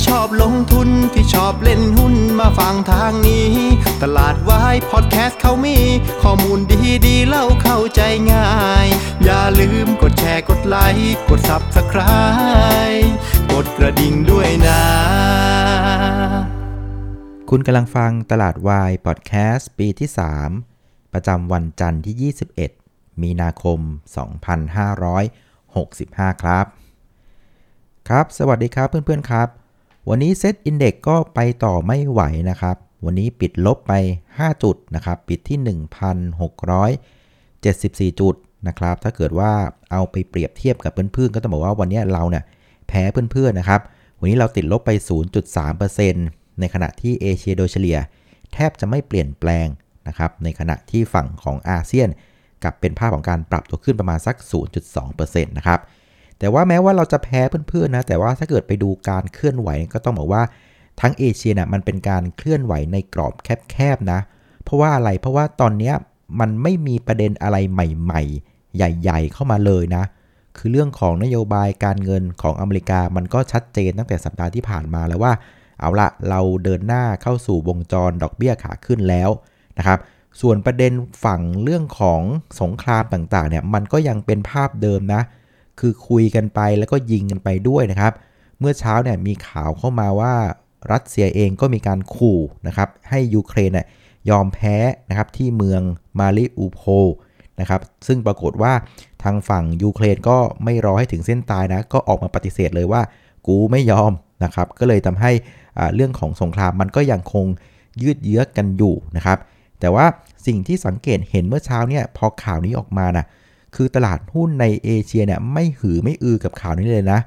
ที่ชอบลงทุนที่ชอบเล่นหุ้นมาฟังทางนี้ ตลาดวายพอดแคสต์เขามี ข้อมูลดีดีเล่าเข้าใจง่าย อย่าลืมกดแชร์กดไลค์กด Subscribe กดกระดิ่งด้วยนะ คุณกำลังฟังตลาดวายพอดแคสต์ปีที่ 3 ประจำวันจันทร์ที่ 21 มีนาคม 2565 ครับครับ สวัสดีครับเพื่อนๆครับ วันนี้เซตอินเด็กก็ไปต่อไม่ไหวนะครับ วันนี้ปิดลบไป 5 จุดนะครับ ปิดที่ 1,674 จุดนะครับ ถ้าเกิดว่าเอาไปเปรียบเทียบกับเพื่อนๆ ก็ต้องบอกว่าวันนี้เราเนี่ยแพ้เพื่อนๆนะครับ วันนี้เราติดลบไป 0.3%ในขณะที่เอเชียโดยเฉลี่ย แทบจะไม่เปลี่ยนแปลงนะครับ ในขณะที่ฝั่งของอาเซียน กับเป็นภาพของการปรับตัวขึ้นประมาณสัก 0.2%นะครับ แต่ว่าแม้ว่าเราจะแพ้เพื่อนๆนะแต่ว่าถ้าเกิดไปดูการเคลื่อนไหวก็ต้องบอกว่าทั้งเอเชียนะมันเป็นการเคลื่อนไหวในกรอบแคบๆนะ เพราะว่าอะไรเพราะว่าตอนนี้มันไม่มีประเด็นอะไรใหม่ๆ ใหญ่ ๆ เข้ามาเลยนะ คือเรื่องของนโยบายการเงินของอเมริกามันก็ชัดเจนตั้งแต่สัปดาห์ที่ผ่านมาแล้วว่า เอาละเราเดินหน้าเข้าสู่วงจรดอกเบี้ยขาขึ้นแล้วนะครับส่วนประเด็นฝั่งเรื่องของสงครามต่างๆเนี่ยมันก็ยังเป็นภาพเดิมนะ คือคุยกันไปแล้วก็ยิงกันไปด้วยนะครับ เมื่อเช้าเนี่ยมีข่าวเข้ามาว่ารัสเซียเองก็มีการขู่นะครับให้ยูเครนเนี่ยยอมแพ้นะครับที่เมืองมาริอูโพนะครับซึ่งปรากฏว่าทางฝั่งยูเครนก็ไม่รอให้ถึงเส้นตายนะก็ออกมาปฏิเสธเลยว่ากูไม่ยอมนะครับก็เลยทำให้เรื่องของสงครามมันก็ยังคงยืดเยื้อกันอยู่นะครับแต่ว่าสิ่งที่สังเกตเห็นเมื่อเช้าเนี่ยพอข่าวนี้ออกมานะ คือตลาดหุ้นในเอเชียเนี่ยไม่หือไม่อือกับข่าวนี้เลยนะ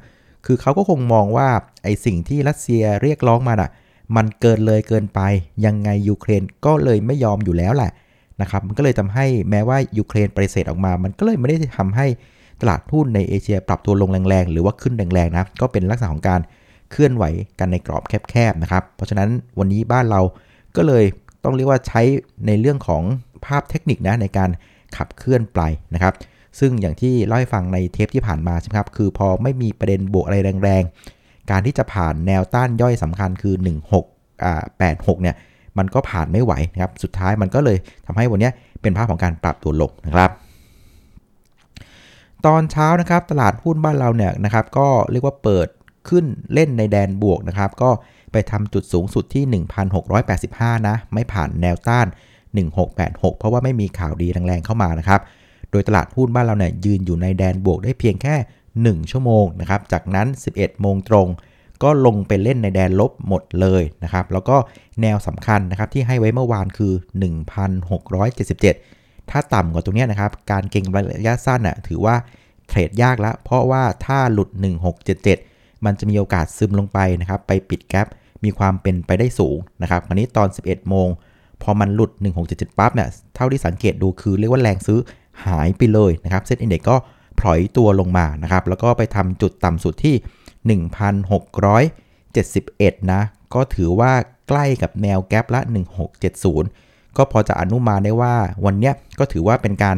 คือเขาก็คงมองว่าไอสิ่งที่รัสเซียเรียกร้องมาน่ะ มันเกินเลยเกินไป ยังไงยูเครนก็เลยไม่ยอมอยู่แล้วแหละนะครับ มันก็เลยทำให้แม้ว่ายูเครนปฏิเสธออกมา มันก็เลยไม่ได้ทำให้ตลาดหุ้นในเอเชียปรับตัวลงแรงๆ หรือว่าขึ้นแรงๆนะ ก็เป็นลักษณะของการเคลื่อนไหวกันในกรอบแคบๆนะครับ เพราะฉะนั้นวันนี้บ้านเราก็เลยต้องเรียกว่าใช้ในเรื่องของภาพเทคนิคนะในการขับเคลื่อนไปนะครับ ซึ่งอย่างที่เล่าให้ฟังในเทปที่ผ่านมาใช่ไหมครับ คือพอไม่มีประเด็นบวกอะไรแรงๆ การที่จะผ่านแนวต้านย่อยสำคัญคือ 16อ่า86 เนี่ย มันก็ผ่านไม่ไหวนะครับ สุดท้ายมันก็เลยทำให้วันนี้เป็นภาพของการปรับตัวลงนะครับ ตอนเช้านะครับตลาดหุ้นบ้านเราเนี่ยนะครับก็เรียกว่าเปิดขึ้นเล่นในแดนบวกนะครับ ก็ไปทำจุดสูงสุดที่ 1,685 นะ ไม่ผ่านแนวต้าน 1686 เพราะว่าไม่มีข่าวดีแรงๆเข้ามานะครับ โดยตลาดหุ้นบ้านเราเนี่ยยืนอยู่ในแดนบวกได้เพียงแค่ 1 ชั่วโมงนะครับ จากนั้น 11 โมงตรง ก็ลงไปเล่นในแดนลบหมดเลยนะครับ แล้วก็แนวสำคัญนะครับที่ให้ไว้เมื่อวานคือ 1,677 ถ้าต่ำกว่าตรงนี้นะครับ การเก็งระยะสั้นน่ะถือว่าเทรดยากแล้วเพราะว่าถ้าหลุด 1677 มันจะมีโอกาสซึมลงไปนะครับ ไปปิดแกลบมีความเป็นไปได้สูงนะครับวันนี้ตอน 11 โมง พอมันหลุด 1677 ปั๊บเนี่ย เท่าที่สังเกตดูคือเรียกว่าแรงซื้อ หายไปเลยนะครับเซ็นอินเด็กก็พลอยตัวลงมานะครับแล้วก็ไปทำจุดต่ำสุดที่ 1,671 นะ ก็ถือว่าใกล้กับแนว gap ละ 1670 ก็พอจะอนุมานได้ว่าวันนี้ก็ถือว่าเป็นการ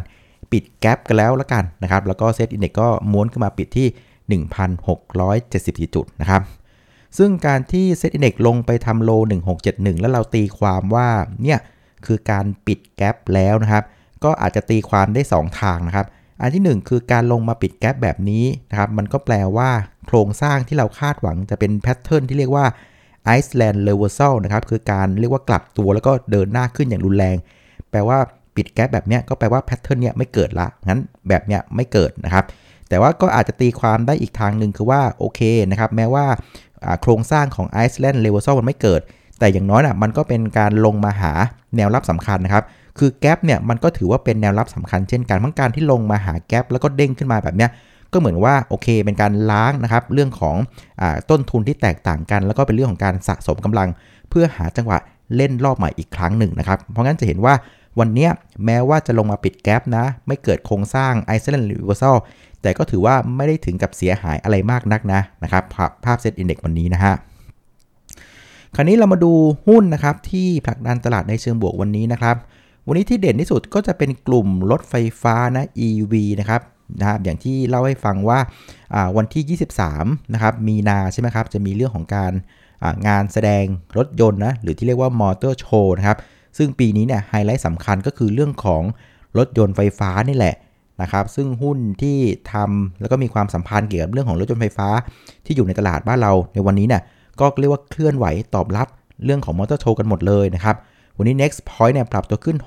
ปิด gap กันแล้วละกันนะครับแล้วก็ SET Index ก็ม้วนขึ้นมาปิดที่ 1,674 จุดนะครับซึ่งการที่ SET Index ลงไปทำ low 1671 แล้วเราตีความว่าเนี่ยคือการปิด gap แล้วนะครับ ก็อาจจะตีความได้ 2 ทางนะครับ อันที่ 1 คือการลงมาปิด gap แบบนี้นะครับ มันก็แปลว่าโครงสร้างที่เราคาดหวังจะเป็นแพทเทิร์นที่เรียกว่า Iceland Reversal นะครับ คือการเรียกว่ากลับตัวแล้วก็เดินหน้าขึ้นอย่างรุนแรง แปลว่าปิด gap แบบนี้ก็แปลว่า pattern เนี้ยไม่เกิดละ งั้นแบบเนี้ยไม่เกิดนะครับ แต่ว่าก็อาจจะตีความได้อีกทางหนึ่งคือว่าโอเคนะครับ แม้ว่าโครงสร้างของ Island Reversal มันไม่เกิด แต่อย่างน้อยนะมันก็เป็นการลงมาหาแนวรับสำคัญนะครับ คือ gap เนี่ยมันก็ถือว่าเป็นแนวรับสำคัญเช่นกันเพราะการที่ลงมาหา gap แล้วก็เด้งขึ้นมาแบบเนี้ยก็เหมือนว่าโอเคเป็นการล้างนะครับเรื่องของอต้นทุนที่แตกต่างกัน แล้วก็เป็นเรื่องของการสะสมกำลัง เพื่อหาจังหวะเล่นรอบใหม่อีกครั้งหนึ่งนะครับ เพราะงั้นจะเห็นว่าวันนี้แม้ว่าจะลงมาปิดแกลบนะ ไม่เกิดโครงสร้าง Iceland Reversal แต่ก็ถือว่าไม่ได้ถึงกับเสียหายอะไรมากนักนะนะครับภาพเซตอินเด็กซ์วันนี้นะฮะคราวนี้เรามาดูหุ้นนะครับที่ผลักดันตลาดในเชิงบวกวันนี้นะครับ วันนี้ที่เด่นที่สุดก็จะเป็นกลุ่มรถไฟฟ้านะ EV นะครับนะครับอย่างที่เล่าให้ฟังว่าวันที่ 23 นะครับ มีนาใช่ไหมครับ จะมีเรื่องของการงานแสดงรถยนต์นะ หรือที่เรียกว่ามอเตอร์โชว์นะครับ ซึ่งปีนี้เนี่ยไฮไลท์สำคัญก็คือเรื่องของรถยนต์ไฟฟ้านี่แหละนะครับ ซึ่งหุ้นที่ทำแล้วก็มีความสัมพันธ์เกี่ยวกับเรื่องของรถยนต์ไฟฟ้า ที่อยู่ในตลาดบ้านเราในวันนี้เนี่ยก็เรียกว่าเคลื่อนไหวตอบรับเรื่องของมอเตอร์โชว์กันหมดเลยนะครับ วันนี้ next point เนี่ยปรับตัวขึ้น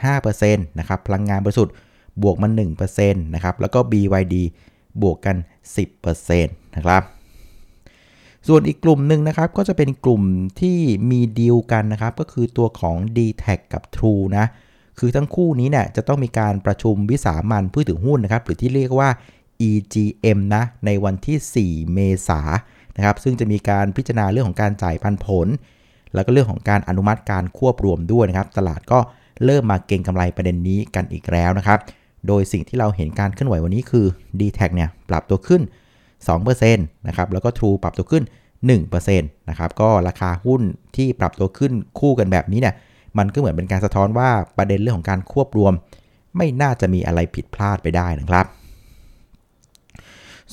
6.5%นะครับพลังงานบริสุทธิ์บวกมา1%นะครับแล้วก็ BYD บวกกัน 10%นะครับส่วนอีกกลุ่มหนึ่งนะครับก็จะเป็นกลุ่มที่มีดีลกันนะครับก็คือตัวของ d t แทกับ True นะคือทั้งคู่นี้เนี่ยจะต้องมีการประชุมวิสามันผู้ถือหุ้นนะครับหรือที่เรียกว่า EGM นะในวันที่ 4 เมษายนนะครับซึ่งจะมีการพิจารณาเรื่องของการจ่ายปันผล แล้วก็เรื่องของการอนุมัติการควบรวมด้วยนะครับ ตลาดก็เริ่มมาเก็งกำไรประเด็นนี้กันอีกแล้วนะครับ โดยสิ่งที่เราเห็นการเคลื่อนไหววันนี้คือ d t แทเนี่ยปรับตัวขึ้น 2%นะครับ แล้วก็ True ปรับตัวขึ้น 1%นะครับ ก็ราคาหุ้นที่ปรับตัวขึ้นคู่กันแบบนี้เนี่ย มันก็เหมือนเป็นการสะท้อนว่าประเด็นเรื่องของการควบรวม ไม่น่าจะมีอะไรผิดพลาดไปได้นะครับ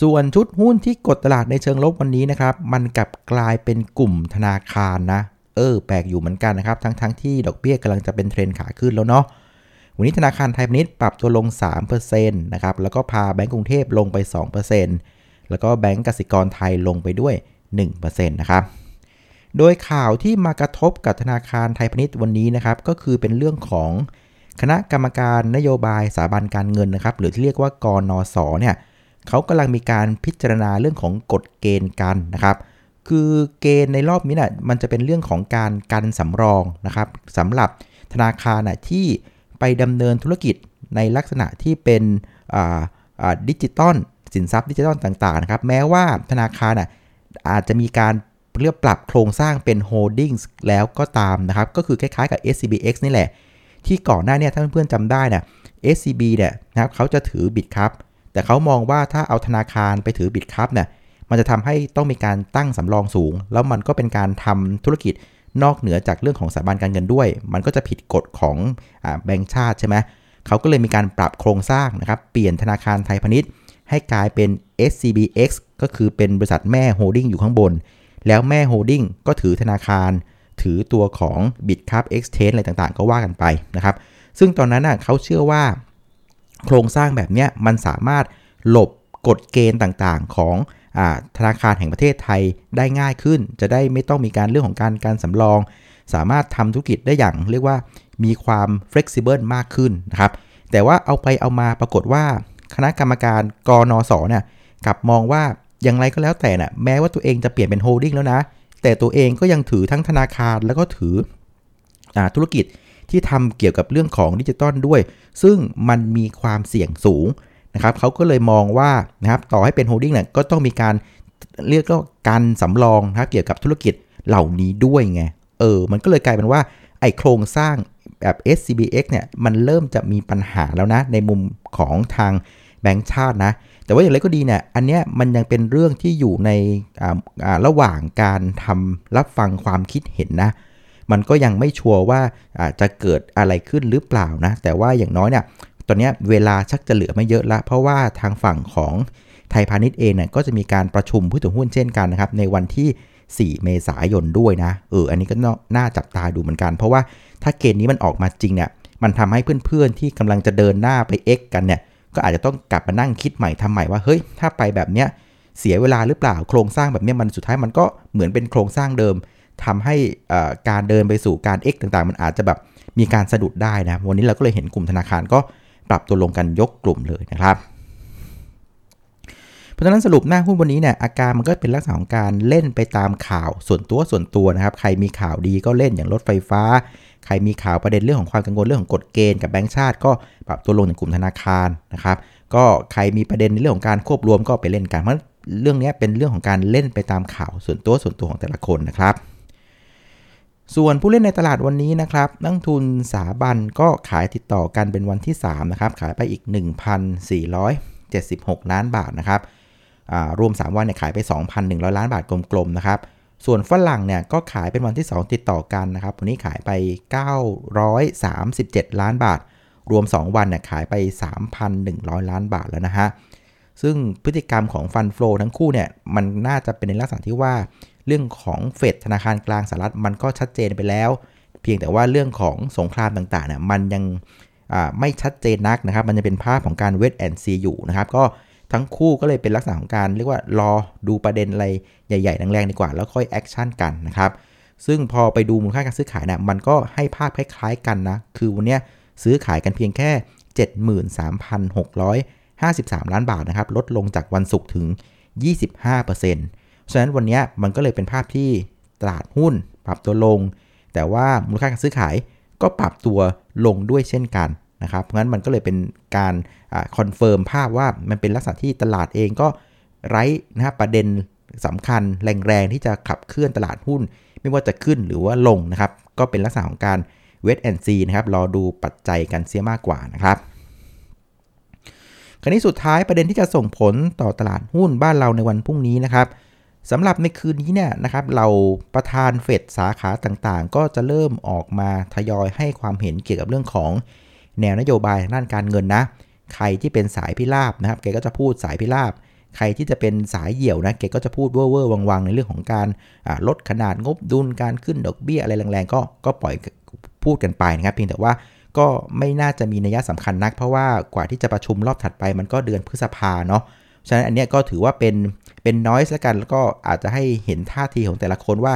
ส่วนชุดหุ้นที่กดตลาดในเชิงลบวันนี้นะครับ มันกลับกลายเป็นกลุ่มธนาคารนะ เออแปลกอยู่เหมือนกันนะครับ ทั้งๆที่ดอกเบี้ยกำลังจะเป็นเทรนขาขึ้นแล้วเนาะวันนี้ธนาคารไทยพาณิชย์ปรับตัวลง 3%นะครับแล้วก็พาแบงก์กรุงเทพลงไป 2%แล้วก็แบงก์กสิกรไทยลงไปด้วย 1%นะครับโดยข่าวที่มากระทบกับธนาคารไทยพาณิชย์วันนี้นะครับก็คือเป็นเรื่องของคณะกรรมการนโยบายสถาบันการเงินนะครับหรือที่เรียกว่ากนส.เนี่ยเขากำลังมีการพิจารณาเรื่องของกฎเกณฑ์กันนะครับ คือเกณฑ์ในรอบนี้นะ่ะมันจะเป็นเรื่องของการกันสำรองนะครับสำหรับธนาคารนะที่ไปดำเนินธุรกิจในลักษณะที่เป็นดิจิตอลสินทรัพย์ดิจิตอลต่างๆนะครับแม้ว่าธนาคารนะอาจจะมีการเรียกปรับโครงสร้างเป็น holding แล้วก็ตามนะครับ ก็คือคล้ายๆกับ SCBX นี่แหละ ที่ก่อนหน้านี้ถ้าเพื่อนๆจำได้นะ SCB เนี่ยนะครับเขาจะถือ Bitkubแต่เขามองว่าถ้าเอาธนาคารไปถือ Bitkub เนี่ย มันจะทำให้ต้องมีการตั้งสำรองสูง แล้วมันก็เป็นการทำธุรกิจนอกเหนือจากเรื่องของสถาบันการเงินด้วย มันก็จะผิดกฎของแบงก์ชาติใช่ไหมเขาก็เลยมีการปรับโครงสร้างนะครับ เปลี่ยนธนาคารไทยพาณิชย์ ให้กลายเป็น SCBX ก็คือเป็นบริษัทแม่ holding อยู่ข้างบน แล้วแม่ holding ก็ถือธนาคาร ถือตัวของ Bitkub Exchange อะไรต่างๆ ก็ว่ากันไปนะครับ ซึ่งตอนนั้นนะเขาเชื่อว่า โครงสร้างแบบนี้มันสามารถหลบกฎเกณฑ์ต่างๆ ของ ธนาคารแห่งประเทศไทยได้ง่ายขึ้น จะได้ไม่ต้องมีการเรื่องของการการสำรอง สามารถทำธุรกิจได้อย่างเรียกว่ามีความ flexible มากขึ้นนะครับแต่ว่าเอาไปเอามาปรากฏว่าคณะกรรมการกนสเนี่ยกลับมองว่าอย่างไรก็แล้วแต่น่ะแม้ว่าตัวเองจะเปลี่ยนเป็นโฮลดิ้งแล้วนะ แต่ตัวเองก็ยังถือทั้งธนาคารแล้วก็ถือธุรกิจที่ทำเกี่ยวกับเรื่องของดิจิตอลด้วย ซึ่งมันมีความเสี่ยงสูง นะครับเขาก็เลยมองว่านะครับต่อให้เป็นโฮลดิ้งเนี่ยก็ต้องมีการเรียกว่าการสำรองนะเกี่ยวกับธุรกิจเหล่านี้ด้วยไงเออ มันก็เลยกลายเป็นว่าไอโครงสร้างแบบ SCBX เนี่ยมันเริ่มจะมีปัญหาแล้วนะ ในมุมของทางแบงก์ชาตินะ แต่ว่าอย่างไรก็ดีเนี่ยอันเนี้ยมันยังเป็นเรื่องที่อยู่ในระหว่างการทำรับฟังความคิดเห็นนะ มันก็ยังไม่ชัวร์ว่าจะเกิดอะไรขึ้นหรือเปล่านะ แต่ว่าอย่างน้อยเนี่ย ตอนนี้เวลาชักจะเหลือไม่เยอะละ เพราะว่าทางฝั่งของไทยพาณิชย์เองเนี่ยก็จะมีการประชุมผู้ถือหุ้นเช่นกันนะครับ ในวันที่ 4 เมษายนด้วยนะ เออ อันนี้ก็น่าจับตาดูเหมือนกัน เพราะว่าถ้าเกณฑ์นี้มันออกมาจริงเนี่ย มันทำให้เพื่อนๆที่กำลังจะเดินหน้าไป X กันเนี่ย ก็อาจจะต้องกลับมานั่งคิดใหม่ทำใหม่ว่า เฮ้ย ถ้าไปแบบเนี้ยเสียเวลาหรือเปล่า โครงสร้างแบบนี้มันสุดท้ายมันก็เหมือนเป็นโครงสร้างเดิมทำให้การเดินไปสู่การ X ต่างๆ มันอาจจะแบบมีการสะดุดได้นะ วันนี้เราก็เลยเห็นกลุ่มธนาคารก็ ปรับตัวลงกันยกกลุ่มเลยนะครับเพราะฉะนั้นสรุปหน้าหุ้นวันนี้เนี่ยอาการมันก็เป็นลักษณะของการเล่นไปตามข่าวส่วนตัวส่วนตัวนะครับ ใครมีข่าวดีก็เล่นอย่างรถไฟฟ้า ใครมีข่าวประเด็นเรื่องของความกังวลเรื่องของกฎเกณฑ์กับแบงก์ชาติก็ปรับตัวลงในกลุ่มธนาคารนะครับ ก็ใครมีประเด็นในเรื่องของการควบรวมก็ไปเล่นกันเพราะเรื่องนี้เป็นเรื่องของการเล่นไปตามข่าวส่วนตัวส่วนตัวของแต่ละคนนะครับ ส่วนผู้เล่นในตลาดวันนี้นะครับ นักทุนสาบันก็ขายติดต่อกันเป็นวันที่3นะครับ ขายไปอีก 1,476 ล้านบาทนะครับรวม 3 วันเนี่ยขายไป 2,100 ล้านบาทกลมๆนะครับ ส่วนฝรั่งเนี่ยก็ขายเป็นวันที่ 2 ติดต่อกันนะครับ วันนี้ขายไป 937 ล้านบาท รวม 2 วันเนี่ยขายไป 3,100 ล้านบาทแล้วนะฮะ ซึ่งพฤติกรรมของฟันฟลอทั้งคู่เนี่ยมันน่าจะเป็นในลักษณะที่ว่า เรื่องของเฟดธนาคารกลางสหรัฐมันก็ชัดเจนไปแล้ว เพียงแต่ว่าเรื่องของสงครามต่างๆเนี่ยมันยังไม่ชัดเจนนักนะครับ มันจะเป็นภาพของการเวทแอนซีอยู่นะครับก็ทั้งคู่ก็เลยเป็นลักษณะของการเรียกว่ารอดูประเด็นอะไรใหญ่ๆแรงๆดีกว่า แล้วค่อย action กันนะครับซึ่งพอไปดูมูลค่าการซื้อขายเนี่ยนะมันก็ให้ภาพคล้ายๆกันนะ คือวันนี้ซื้อขายกันเพียงแค่ 73,653 ล้านบาทนะครับ ลดลงจากวันศุกร์ถึง 25% ฉะนั้นวันนี้มันก็เลยเป็นภาพที่ตลาดหุ้นปรับตัวลง แต่ว่ามูลค่าการซื้อขายก็ปรับตัวลงด้วยเช่นกันนะครับ เพราะงั้นมันก็เลยเป็นการ confirm ภาพว่ามันเป็นลักษณะที่ตลาดเองก็ไร้นะครับประเด็นสำคัญแรงๆ ที่จะขับเคลื่อนตลาดหุ้น ไม่ว่าจะขึ้นหรือว่าลงนะครับ ก็เป็นลักษณะของการ wait and see นะครับ รอดูปัจจัยกันเสียมากกว่านะครับคราวนี้สุดท้ายประเด็นที่จะส่งผลต่อตลาดหุ้นบ้านเราในวันพรุ่งนี้นะครับ สำหรับในคืนนี้เนี่ยนะครับเหล่าประธานเฟดสาขาต่างๆ ก็จะเริ่มออกมาทยอยให้ความเห็นเกี่ยวกับเรื่องของแนวนโยบายด้านการเงินนะ ใครที่เป็นสายพิราบนะครับ แกก็จะพูดสายพิราบ ใครที่จะเป็นสายเหี่ยวนะ แกก็จะพูดเว่อร์วังๆ ในเรื่องของการลดขนาดงบดุล การขึ้นดอกเบี้ยอะไรแรงๆ ก็ก็ปล่อยพูดกันไปนะครับ เพียงแต่ว่าก็ไม่น่าจะมีนัยสำคัญนัก เพราะว่ากว่าที่จะประชุมรอบถัดไปมันก็เดือนพฤษภาเนาะ ฉะนั้นอันนี้ก็ถือว่าเป็นเป็นน้อยสักกันแล้วก็อาจจะให้เห็นท่าทีของแต่ละคนว่า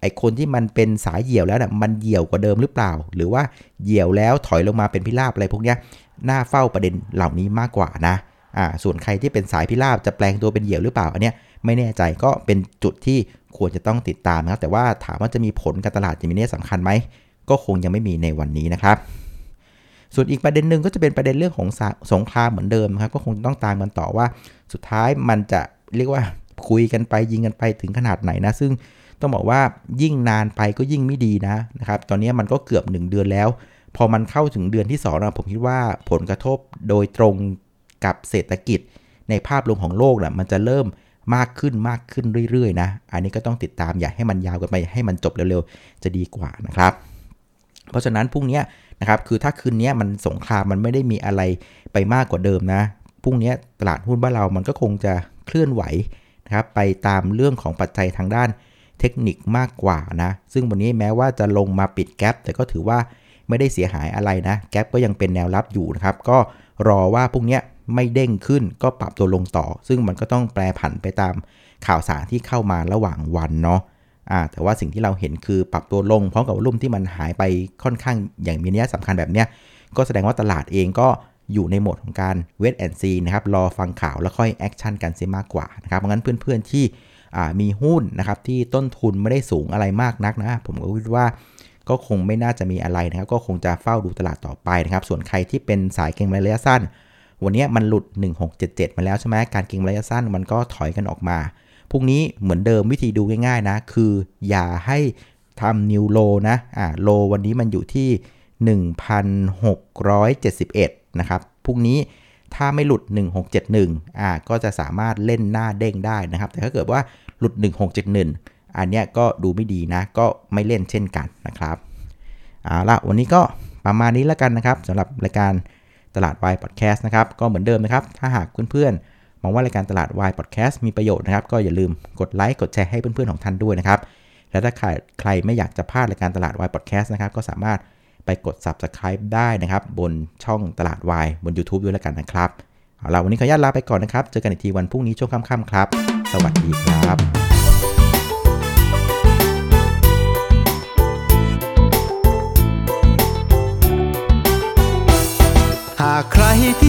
ไอคนที่มันเป็นสายเหี่ยวแล้วนะ่ะมันเหี่ยวกว่าเดิมหรือเปล่า หรือว่าเหี่ยวแล้วถอยลงมาเป็นพิราบอะไรพวกเนี้ยน่าเฝ้าประเด็นเหล่านี้มากกว่านะอ่าส่วนใครที่เป็นสายพิราบจะแปลงตัวเป็นเหี่ยวหรือเปล่าอันเนี้ยไม่แน่ใจก็เป็นจุดที่ควรจะต้องติดตามนะครับแต่ว่าถามว่าจะมีผลการตลาดจะมีเนี้ยสำคัญไหมก็คงยังไม่มีในวันนี้นะครับ ส่วนอีกประเด็นหนึ่งก็จะเป็นประเด็นเรื่องของสงครามเหมือนเดิมครับก็คงต้องตามกันต่อว่า สุดท้ายมันจะเรียกว่าคุยกันไปยิงกันไปถึงขนาดไหนนะ ซึ่งต้องบอกว่ายิ่งนานไปก็ยิ่งไม่ดีนะนะครับ ตอนนี้มันก็เกือบ 1 เดือนแล้ว พอมันเข้าถึงเดือนที่2นะผมคิดว่าผลกระทบโดยตรงกับเศรษฐกิจ ในภาพรวมของโลกนะมันจะเริ่มมากขึ้นมากขึ้นเรื่อยๆนะ อันนี้ก็ต้องติดตามอย่าให้มันยาวกันไปให้มันจบเร็วๆ จะดีกว่านะครับ เพราะฉะนั้นพรุ่งนี้ นะครับคือถ้าคืนนี้มันสงครามมันไม่ได้มีอะไรไปมากกว่าเดิมนะพรุ่งนี้ตลาดหุ้นบ้านเรามันก็คงจะเคลื่อนไหวนะครับไปตามเรื่องของปัจจัยทางด้านเทคนิคมากกว่านะ ซึ่งวันนี้แม้ว่าจะลงมาปิดแกลบแต่ก็ถือว่าไม่ได้เสียหายอะไรนะ แกลบก็ยังเป็นแนวรับอยู่นะครับ ก็รอว่าพวกนี้ไม่เด้งขึ้นก็ปรับตัวลงต่อ ซึ่งมันก็ต้องแปรผันไปตามข่าวสารที่เข้ามาระหว่างวันเนาะ อ่าแต่ว่าสิ่งที่เราเห็นคือปรับตัวลงพร้อมกับรุ่มที่มันหายไปค่อนข้างอย่างมีนัยสำคัญแบบเนี้ยก็แสดงว่าตลาดเองก็อยู่ในโหมดของการ wait and see นะครับรอฟังข่าวแล้วค่อย action กันเสียมากกว่านะครับเพราะงั้นเพื่อนๆที่มีหุ้นนะครับที่ต้นทุนไม่ได้สูงอะไรมากนักนะ ผมก็คิดว่าก็คงไม่น่าจะมีอะไรนะครับ ก็คงจะเฝ้าดูตลาดต่อไปนะครับ ส่วนใครที่เป็นสายเก็งระยะสั้น วันนี้มันหลุด 1677 มาแล้วใช่ไหมการเก็งระยะสั้นมันก็ถอยกันออกมา พรุ่งนี้เหมือนเดิมวิธีดูง่ายๆนะ คืออย่าให้ทำนิวโลนะอ่าโลวันนี้มันอยู่ที่ 1,671 นะครับพรุ่งนี้ถ้าไม่หลุด 1671อ่าก็จะสามารถเล่นหน้าเด้งได้นะครับ แต่ถ้าเกิดว่าหลุด 1671 อันเนี้ยก็ดูไม่ดีนะ ก็ไม่เล่นเช่นกันนะครับเอาละวันนี้ก็ประมาณนี้แล้วกันนะครับสำหรับรายการตลาดวายพอดแคสต์นะครับ ก็เหมือนเดิมนะครับ ถ้าหากเพื่อนๆ มองว่ารายการตลาดวายพอดแคสต์มีประโยชน์นะครับ ก็อย่าลืมกดไลค์กดแชร์ให้เพื่อนๆของท่านด้วยนะครับ และถ้าใครใครไม่อยากจะพลาดรายการตลาดวายพอดแคสต์นะครับ ก็สามารถไปกด Subscribe ได้นะครับ บนช่องตลาดวายบน YouTube ด้วยแล้วกันนะครับ เอาละวันนี้ขออนุญาตลาไปก่อนนะครับ เจอกันอีกทีวันพรุ่งนี้ช่วงค่ำๆครับ สวัสดีครับ